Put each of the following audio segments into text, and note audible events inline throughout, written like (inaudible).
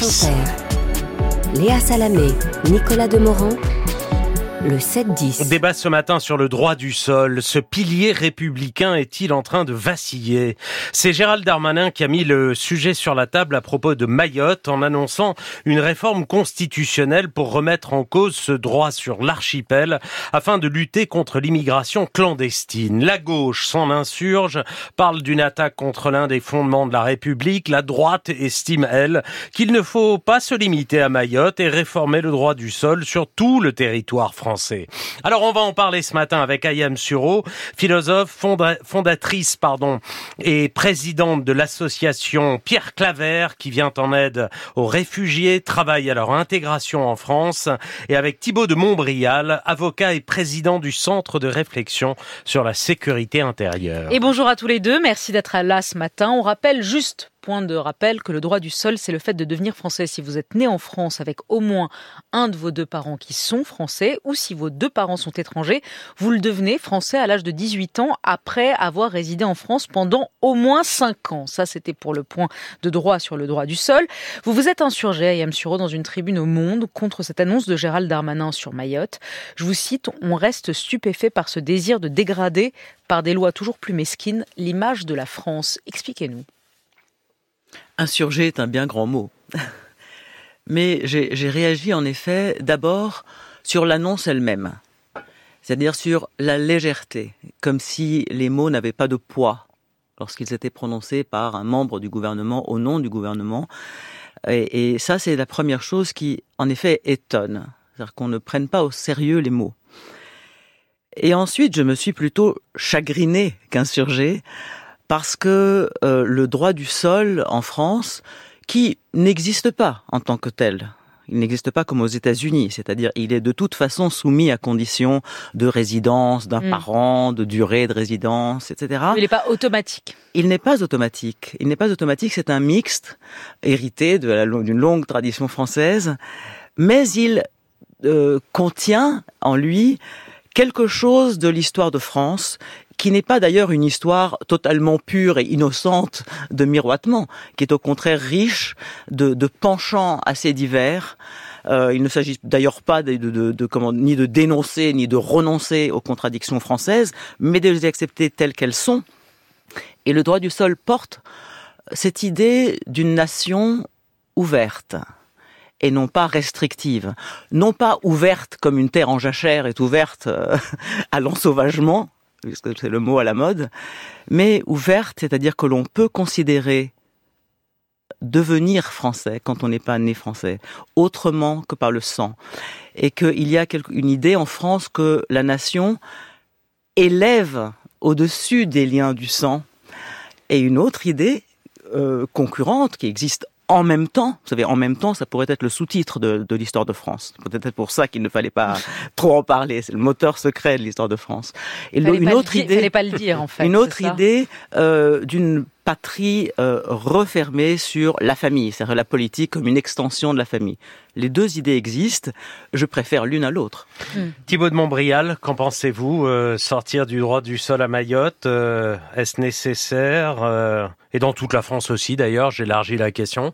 7-10. Léa Salamé, Nicolas Demorand, le 7-10. On débat ce matin sur le droit du sol. Ce pilier républicain est-il en train de vaciller? C'est Gérald Darmanin qui a mis le sujet sur la table à propos de Mayotte en annonçant une réforme constitutionnelle pour remettre en cause ce droit sur l'archipel afin de lutter contre l'immigration clandestine. La gauche s'en insurge, parle d'une attaque contre l'un des fondements de la République. La droite estime, elle, qu'il ne faut pas se limiter à Mayotte et réformer le droit du sol sur tout le territoire français. Alors on va en parler ce matin avec Ayam Suro, philosophe, fondatrice pardon, et présidente de l'association Pierre Claver qui vient en aide aux réfugiés, travaille à leur intégration en France, et avec Thibaut de Montbrial, avocat et président du Centre de réflexion sur la sécurité intérieure. Et bonjour à tous les deux, merci d'être là ce matin. On rappelle juste point de rappel que le droit du sol, c'est le fait de devenir français si vous êtes né en France avec au moins un de vos deux parents qui sont français ou si vos deux parents sont étrangers, vous le devenez français à l'âge de 18 ans après avoir résidé en France pendant au moins 5 ans. Ça, c'était pour le point de droit sur le droit du sol. Vous vous êtes insurgé, Ayam Suro, dans une tribune au Monde contre cette annonce de Gérald Darmanin sur Mayotte. Je vous cite, on reste stupéfait par ce désir de dégrader par des lois toujours plus mesquines l'image de la France. Expliquez-nous. Insurger est un bien grand mot. (laughs) Mais j'ai réagi en effet d'abord sur l'annonce elle-même, c'est-à-dire sur la légèreté, comme si les mots n'avaient pas de poids lorsqu'ils étaient prononcés par un membre du gouvernement au nom du gouvernement. Et, et ça, c'est la première chose qui, en effet, étonne, c'est-à-dire qu'on ne prenne pas au sérieux les mots. Et ensuite, je me suis plutôt chagriné qu'insurgé parce que euh, le droit du sol en France, qui n'existe pas en tant que tel, il n'existe pas comme aux États-Unis, c'est-à-dire il est de toute façon soumis à conditions de résidence d'un mm. parent, de durée de résidence, etc. il n'est pas automatique. Il n'est pas automatique. Il n'est pas automatique. C'est un mixte hérité d'une longue tradition française, mais il euh, contient en lui quelque chose de l'histoire de France qui n'est pas d'ailleurs une histoire totalement pure et innocente de miroitement, qui est au contraire riche de, penchants assez divers. Euh, il ne s'agit d'ailleurs pas de, ni de dénoncer ni de renoncer aux contradictions françaises, mais de les accepter telles qu'elles sont. Et le droit du sol porte cette idée d'une nation ouverte et non pas restrictive. Non pas ouverte comme une terre en jachère est ouverte euh, (laughs) à l'ensauvagement, puisque c'est le mot à la mode, mais ouverte, c'est-à-dire que l'on peut considérer devenir français quand on n'est pas né français, autrement que par le sang. Et qu'il y a une idée en France que la nation élève au-dessus des liens du sang. Et une autre idée euh, concurrente qui existe en même temps, vous savez, en même temps, ça pourrait être le sous-titre de, de l'histoire de France. Peut-être pour ça qu'il ne fallait pas (laughs) trop en parler. C'est le moteur secret de l'histoire de France. Et une autre idée, fallait pas le dire en fait. Une autre idée euh, d'une patrie euh, refermée sur la famille, c'est-à-dire la politique comme une extension de la famille. Les deux idées existent, je préfère l'une à l'autre. Hmm. Thibaut de Montbrial, qu'en pensez-vous euh, Sortir du droit du sol à Mayotte, euh, est-ce nécessaire euh, Et dans toute la France aussi d'ailleurs, j'élargis la question.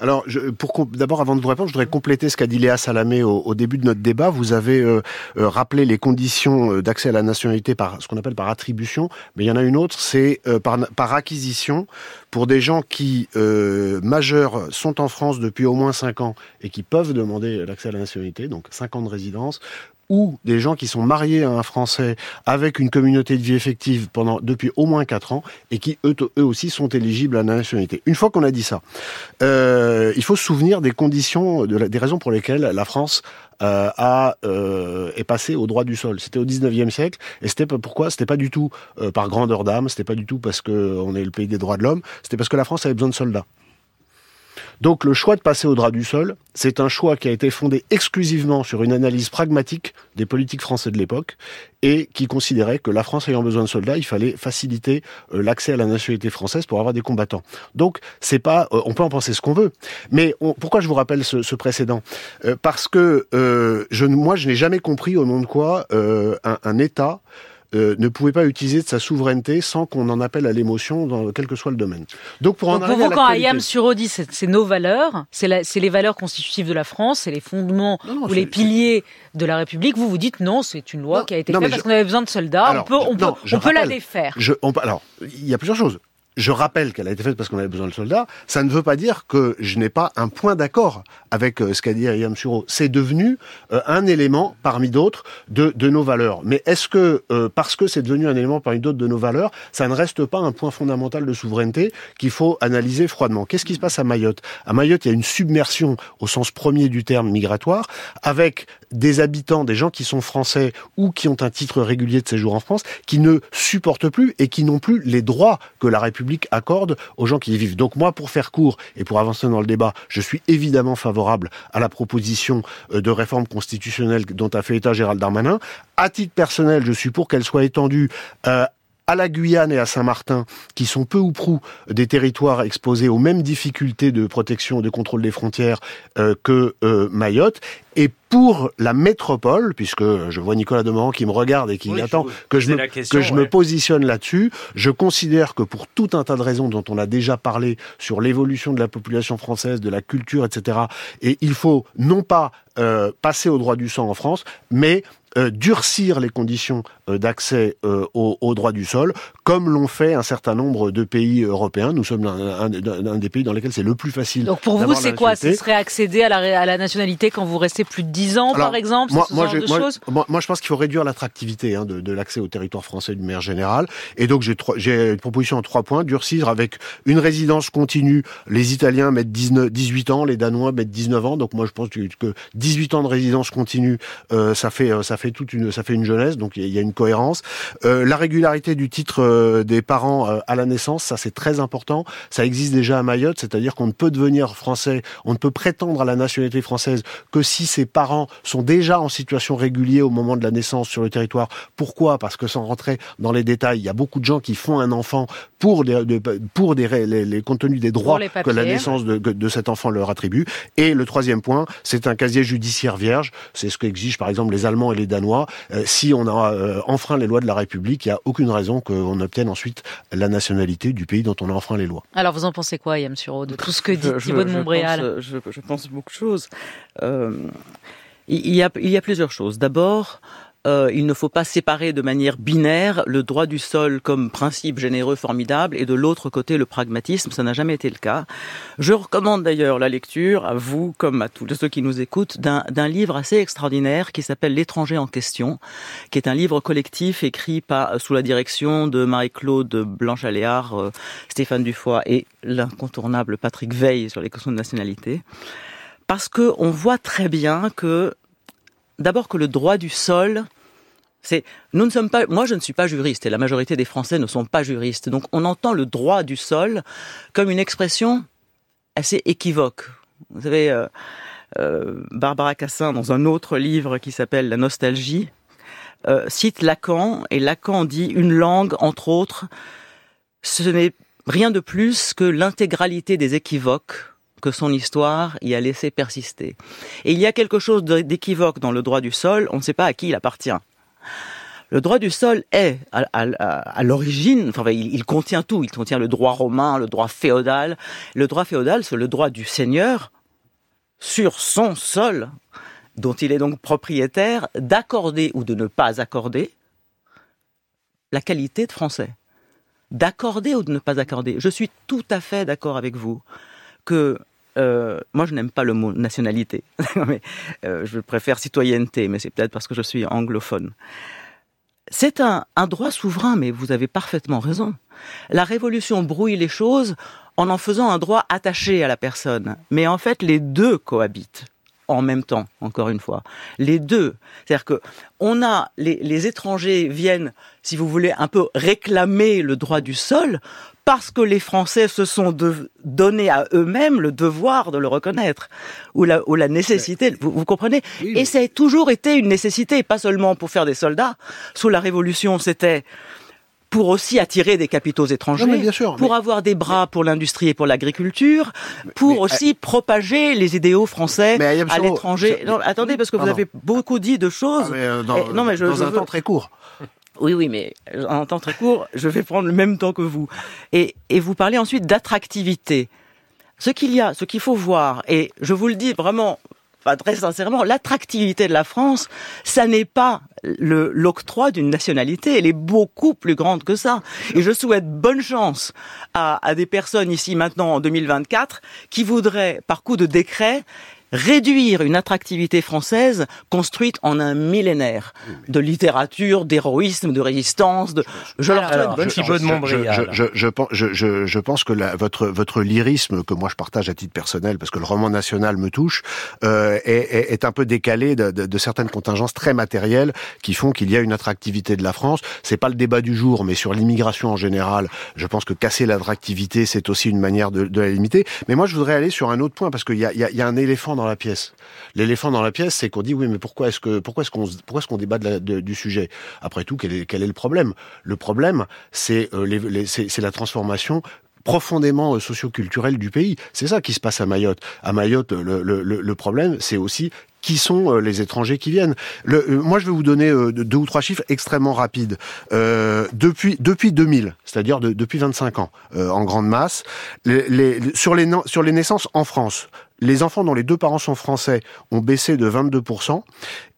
Alors, pour d'abord, avant de vous répondre, je voudrais compléter ce qu'a dit Léa Salamé au, début de notre débat. Vous avez euh, euh, rappelé les conditions euh, d'accès à la nationalité par ce qu'on appelle par attribution, mais il y en a une autre, c'est par, par acquisition pour des gens qui majeurs sont en France depuis au moins 5 ans et qui peuvent demander l'accès à la nationalité, donc 5 ans de résidence, ou des gens qui sont mariés à un Français avec une communauté de vie effective pendant depuis au moins quatre ans et qui eux, aussi sont éligibles à la nationalité. Une fois qu'on a dit ça, euh, il faut se souvenir des conditions, de des raisons pour lesquelles la France euh, euh, est passée au droit du sol. C'était au 19e siècle et c'était pourquoi? C'était pas du tout par grandeur d'âme, c'était pas du tout parce que on est le pays des droits de l'homme, c'était parce que la France avait besoin de soldats. Donc le choix de passer au droit du sol, c'est un choix qui a été fondé exclusivement sur une analyse pragmatique des politiques français de l'époque et qui considérait que la France ayant besoin de soldats, il fallait faciliter euh, l'accès à la nationalité française pour avoir des combattants. Donc c'est pas, euh, on peut en penser ce qu'on veut, mais pourquoi je vous rappelle ce, précédent? Euh, Parce que je, moi je n'ai jamais compris au nom de quoi un État euh, ne pouvait pas utiliser de sa souveraineté sans qu'on en appelle à l'émotion, dans quel que soit le domaine. Donc pour en Donc vous, quand Ayam Suro dit c'est nos valeurs, c'est les valeurs constitutives de la France, c'est les fondements ou les piliers de la République, vous vous dites non, c'est une loi qui a été faite parce qu'on avait besoin de soldats, on peut, on peut, on peut la défaire. Je, on, alors, il y a plusieurs choses je rappelle qu'elle a été faite parce qu'on avait besoin de soldats, ça ne veut pas dire que je n'ai pas un point d'accord avec euh, ce qu'a dit Ayam Suro. C'est devenu euh, un élément parmi d'autres de, nos valeurs. Mais est-ce que, euh, parce que c'est devenu un élément parmi d'autres de nos valeurs, ça ne reste pas un point fondamental de souveraineté qu'il faut analyser froidement? Qu'est-ce qui se passe à Mayotte? À Mayotte, il y a une submersion au sens premier du terme migratoire, avec des habitants, des gens qui sont français ou qui ont un titre régulier de séjour en France, qui ne supportent plus et qui n'ont plus les droits que la République accorde aux gens qui y vivent. Donc moi, pour faire court et pour avancer dans le débat, je suis évidemment favorable à la proposition euh, de réforme constitutionnelle dont a fait état Gérald Darmanin. À titre personnel, je suis pour qu'elle soit étendue euh, à la Guyane et à Saint-Martin, qui sont peu ou prou des territoires exposés aux mêmes difficultés de protection et de contrôle des frontières euh, que Mayotte, et pour la métropole, puisque je vois Nicolas Demorand qui me regarde et qui attend que je, me, que je me positionne là-dessus, je considère que pour tout un tas de raisons dont on a déjà parlé sur l'évolution de la population française, de la culture, etc., et il faut non pas euh, passer au droit du sang en France, mais euh, durcir les conditions euh, d'accès euh, au, au, droit du sol, comme l'ont fait un certain nombre de pays européens. Nous sommes un, des pays dans lesquels c'est le plus facile. Donc pour vous, c'est quoi? Ce serait accéder à la, à la nationalité quand vous restez plus de 10 ans, par exemple? moi, moi, moi, moi, je pense qu'il faut réduire l'attractivité hein, de, de l'accès au territoire français d'une manière générale. Et donc j'ai une proposition en trois points. Durcir avec une résidence continue. Les Italiens mettent 19, 18 ans, les Danois mettent 19 ans. Donc moi je pense que 18 ans de résidence continue, euh, ça fait ça fait toute une ça fait une jeunesse. Donc il y a une cohérence. Euh, la régularité du titre euh, des parents euh, à la naissance, ça c'est très important. Ça existe déjà à Mayotte, c'est-à-dire qu'on ne peut devenir français, on ne peut prétendre à la nationalité française que si ses parents sont déjà en situation régulière au moment de la naissance sur le territoire. Pourquoi? Parce que sans rentrer dans les détails, il y a beaucoup de gens qui font un enfant pour des, pour des, les, les contenus des droits que la naissance de, de cet enfant leur attribue. Et le troisième point, c'est un casier judiciaire vierge. C'est ce qu'exigent par exemple les Allemands et les Danois. si on a enfreint les lois de la République, il n'y a aucune raison qu'on obtienne ensuite la nationalité du pays dont on a enfreint les lois. Alors vous en pensez quoi, Yam Suro, de tout ce que dit Thibault de Montréal je, pense beaucoup de choses. Euh, il, y a, il y a plusieurs choses. D'abord, euh, il ne faut pas séparer de manière binaire le droit du sol comme principe généreux formidable et de l'autre côté le pragmatisme. Ça n'a jamais été le cas. Je recommande d'ailleurs la lecture à vous comme à tous ceux qui nous écoutent d'un livre assez extraordinaire qui s'appelle L'étranger en question, qui est un livre collectif écrit par, sous la direction de Marie-Claude Blanche-Aléard, euh, Stéphane Dufoy et l'incontournable Patrick Veil sur les questions de nationalité. Parce que on voit très bien que d'abord que le droit du sol, c'est, nous ne sommes pas, moi je ne suis pas juriste et la majorité des Français ne sont pas juristes. Donc on entend le droit du sol comme une expression assez équivoque. Vous savez, euh, euh, Barbara Cassin, dans un autre livre qui s'appelle La nostalgie, euh, cite Lacan et Lacan dit une langue, entre autres, ce n'est rien de plus que l'intégralité des équivoques que son histoire y a laissé persister. Et il y a quelque chose d'équivoque dans le droit du sol, on ne sait pas à qui il appartient. Le droit du sol est, à, l'origine, enfin, il, contient tout. Il contient le droit romain, le droit féodal. Le droit féodal, c'est le droit du seigneur sur son sol, dont il est donc propriétaire, d'accorder ou de ne pas accorder la qualité de français. D'accorder ou de ne pas accorder. Je suis tout à fait d'accord avec vous que euh, moi, je n'aime pas le mot nationalité. (laughs) mais, euh, je préfère citoyenneté, mais c'est peut-être parce que je suis anglophone. C'est un, droit souverain, mais vous avez parfaitement raison. La révolution brouille les choses en en faisant un droit attaché à la personne. Mais en fait, les deux cohabitent en même temps, encore une fois. Les deux. C'est-à-dire que on a les, étrangers viennent, si vous voulez, un peu réclamer le droit du sol parce que les Français se sont de, donnés à eux-mêmes le devoir de le reconnaître, ou la, ou la nécessité, vous, vous comprenez Et ça a toujours été une nécessité, pas seulement pour faire des soldats. Sous la Révolution, c'était pour aussi attirer des capitaux étrangers, pour avoir des bras pour l'industrie et pour l'agriculture, pour aussi euh, propager les idéaux français à l'étranger. attendez, parce que vous avez beaucoup dit de choses. Ah, euh, dans, non, mais je, dans un temps très court. Oui, oui, mais en temps très court, je vais prendre le même temps que vous. Et, vous parlez ensuite d'attractivité. Ce qu'il y a, ce qu'il faut voir, et je vous le dis vraiment très sincèrement, l'attractivité de la France, ça n'est pas l'octroi d'une nationalité, elle est beaucoup plus grande que ça. Et je souhaite bonne chance à des personnes ici maintenant en 2024 qui voudraient, par coup de décret, réduire une attractivité française construite en un millénaire de littérature, d'héroïsme, de résistance. De... Je leur souhaite bonne. Je, je, je, je, pense que la, votre, votre lyrisme, que moi je partage à titre personnel, parce que le roman national me touche, euh, est, est, un peu décalé de, de, de, certaines contingences très matérielles qui font qu'il y a une attractivité de la France. C'est pas le débat du jour, mais sur l'immigration en général, je pense que casser l'attractivité, c'est aussi une manière de, de, la limiter. Mais moi, je voudrais aller sur un autre point, parce qu'il y a, y, a, y a un éléphant dans la pièce. L'éléphant dans la pièce, c'est qu'on dit oui, mais pourquoi est-ce que pourquoi est-ce qu'on pourquoi est-ce qu'on débat du sujet? Après tout, quel est, quel est le problème? Le problème, c'est euh, c'est la transformation profondément euh, socioculturelle du pays. C'est ça qui se passe à Mayotte. À Mayotte, le, le, problème, c'est aussi qui sont euh, les étrangers qui viennent. Moi, je vais vous donner deux ou trois chiffres extrêmement rapides. Depuis depuis 2000, c'est-à-dire de, depuis 25 ans, en grande masse, sur les sur les naissances en France, les enfants dont les deux parents sont français ont baissé de 22%,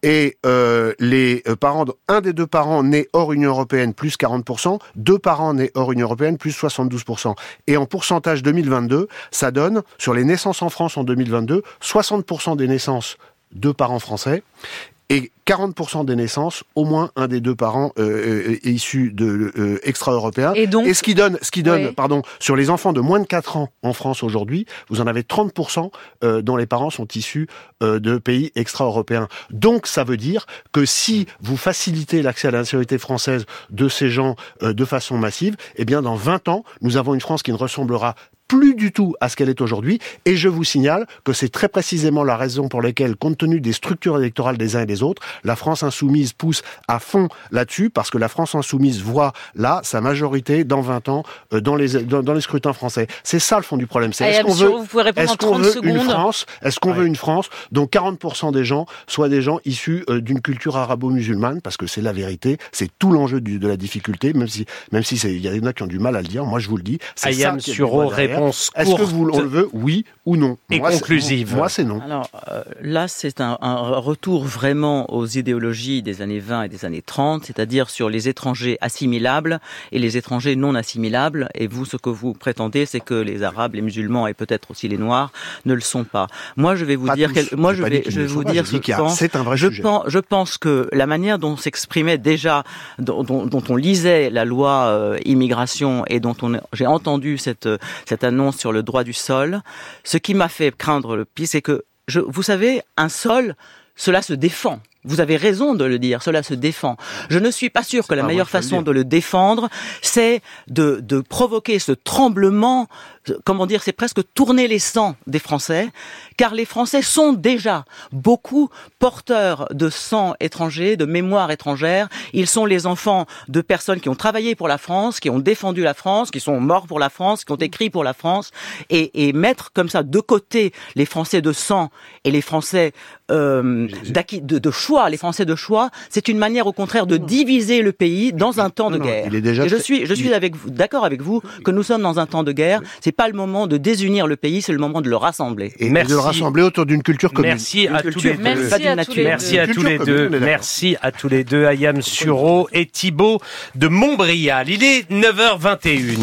et euh, les euh, parents, un des deux parents nés hors Union européenne, plus 40%, deux parents nés hors Union européenne, plus 72%. Et en pourcentage 2022, ça donne, sur les naissances en France en 2022, 60% des naissances de parents français et 40% des naissances, au moins un des deux parents euh, euh est issu de euh, extra-européens. Et, donc, et ce qui donne, ce qui donne, pardon, sur les enfants de moins de 4 ans en France aujourd'hui, vous en avez 30% euh, dont les parents sont issus euh, de pays extra-européens. Donc ça veut dire que si vous facilitez l'accès à la nationalité française de ces gens de façon massive, eh bien dans 20 ans, nous avons une France qui ne ressemblera plus du tout à ce qu'elle est aujourd'hui. Et je vous signale que c'est très précisément la raison pour laquelle, compte tenu des structures électorales des uns et des autres, la France insoumise pousse à fond là-dessus, parce que la France insoumise voit là sa majorité dans 20 ans euh, dans les dans, les scrutins français. C'est ça le fond du problème. C'est est-ce qu'on veut, est-ce qu'on veut une France, est-ce qu'on veut une France dont 40% des gens soient des gens issus euh, d'une culture arabo-musulmane, parce que c'est la vérité, c'est tout l'enjeu de la difficulté, même si même si il y en a qui ont du mal à le dire. Moi, je vous le dis. C'est ça qui est-ce que vous le veut, oui ou non Et conclusive. Moi, c'est non. Alors euh, là, c'est un, un, retour vraiment aux idéologies des années 20 et des années 30, c'est-à-dire sur les étrangers assimilables et les étrangers non assimilables. Et vous, ce que vous prétendez, c'est que les Arabes, les musulmans et peut-être aussi les Noirs ne le sont pas. Moi, je vais vous dire, quel... moi, je vais, je vais vous dire ce que c'est un vrai je sujet. Pense, je pense que la manière dont s'exprimait déjà, dont, dont, dont, on lisait la loi euh, immigration et dont on j'ai entendu cette cette annonce sur le droit du sol. Ce qui m'a fait craindre le pire, c'est que, je, vous savez, un sol, cela se défend. Vous avez raison de le dire, cela se défend. Je ne suis pas sûr que la meilleure façon de le défendre, c'est de, de provoquer ce tremblement, comment dire, c'est presque tourner les sangs des Français, car les Français sont déjà beaucoup porteurs de sang étranger, de mémoire étrangère. Ils sont les enfants de personnes qui ont travaillé pour la France, qui ont défendu la France, qui sont morts pour la France, qui ont écrit pour la France, et, et mettre comme ça de côté les Français de sang et les Français euh, de, de choix les Français de choix, c'est une manière au contraire de diviser le pays dans un temps de guerre. Et je suis, je suis avec vous, d'accord avec vous que nous sommes dans un temps de guerre. C'est pas le moment de désunir le pays, c'est le moment de le rassembler. Et, de le rassembler autour d'une culture commune. Merci à tous les deux. Merci à tous les deux. Merci à tous les deux. Ayam Suro et Thibault de Montbrial. Il est 9h21.